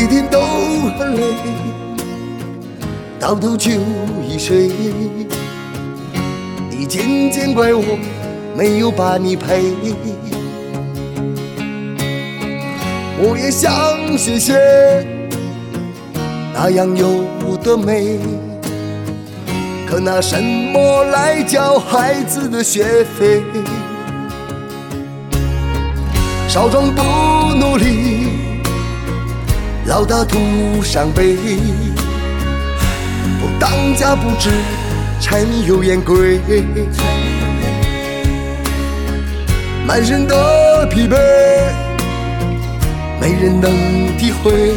每天都很累到头就已睡。你渐渐怪我没有把你陪，我也想谢谢那样有的美，可拿什么来交孩子的学费？少壮不努力，老大徒伤悲。不当家不知柴米油盐贵，满身的疲惫，没人能体会，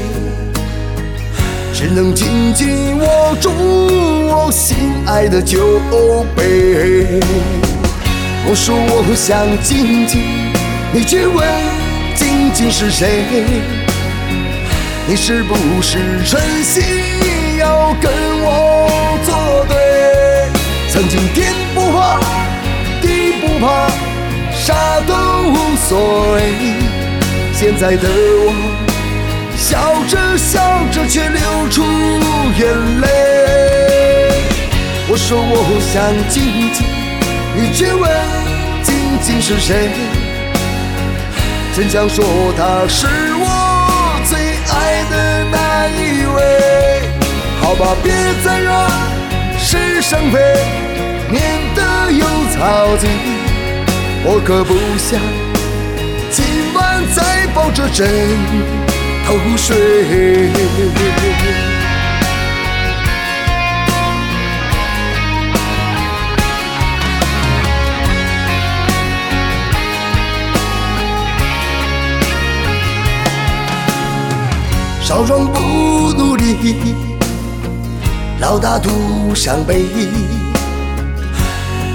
只能紧紧握住我心爱的酒杯。我说我想静静。你却问，静静是谁？你是不是存心要跟我作对？曾经天不怕地不怕，啥都无所谓。现在的我，笑着笑着却流出眼泪。我说我想静静，你却问，静静是谁？真想说他是我的那一位，好吧，别再惹是生非，免得有操心。我可不想今晚再抱着枕头睡。少壮不努力，老大徒伤悲。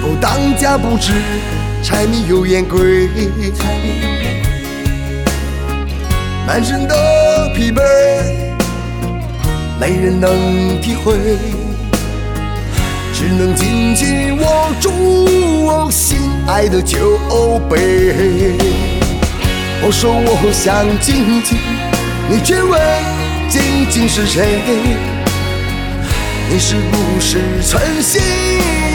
不当家不知柴米油盐贵，满身的疲惫，没人能体会，只能紧紧握住我心爱的酒杯。我说我想静静。你却问，静静是谁？你是不是存心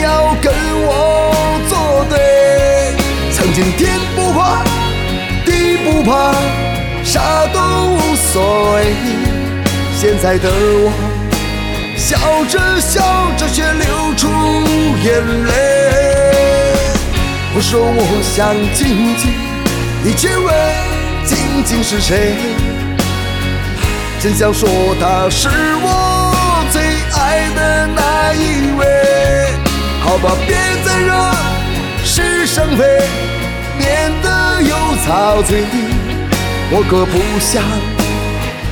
要跟我作对？曾经天不怕地不怕，啥都无所谓。现在的我，笑着笑着却流出眼泪。我说我想静静，你却问，静静是谁？真想说他是我最爱的那一位，好吧，别再惹是生非，免得有操心。我可不想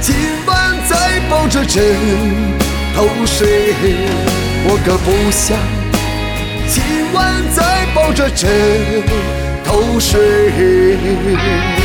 今晚再抱着枕头睡，我可不想今晚再抱着枕头睡。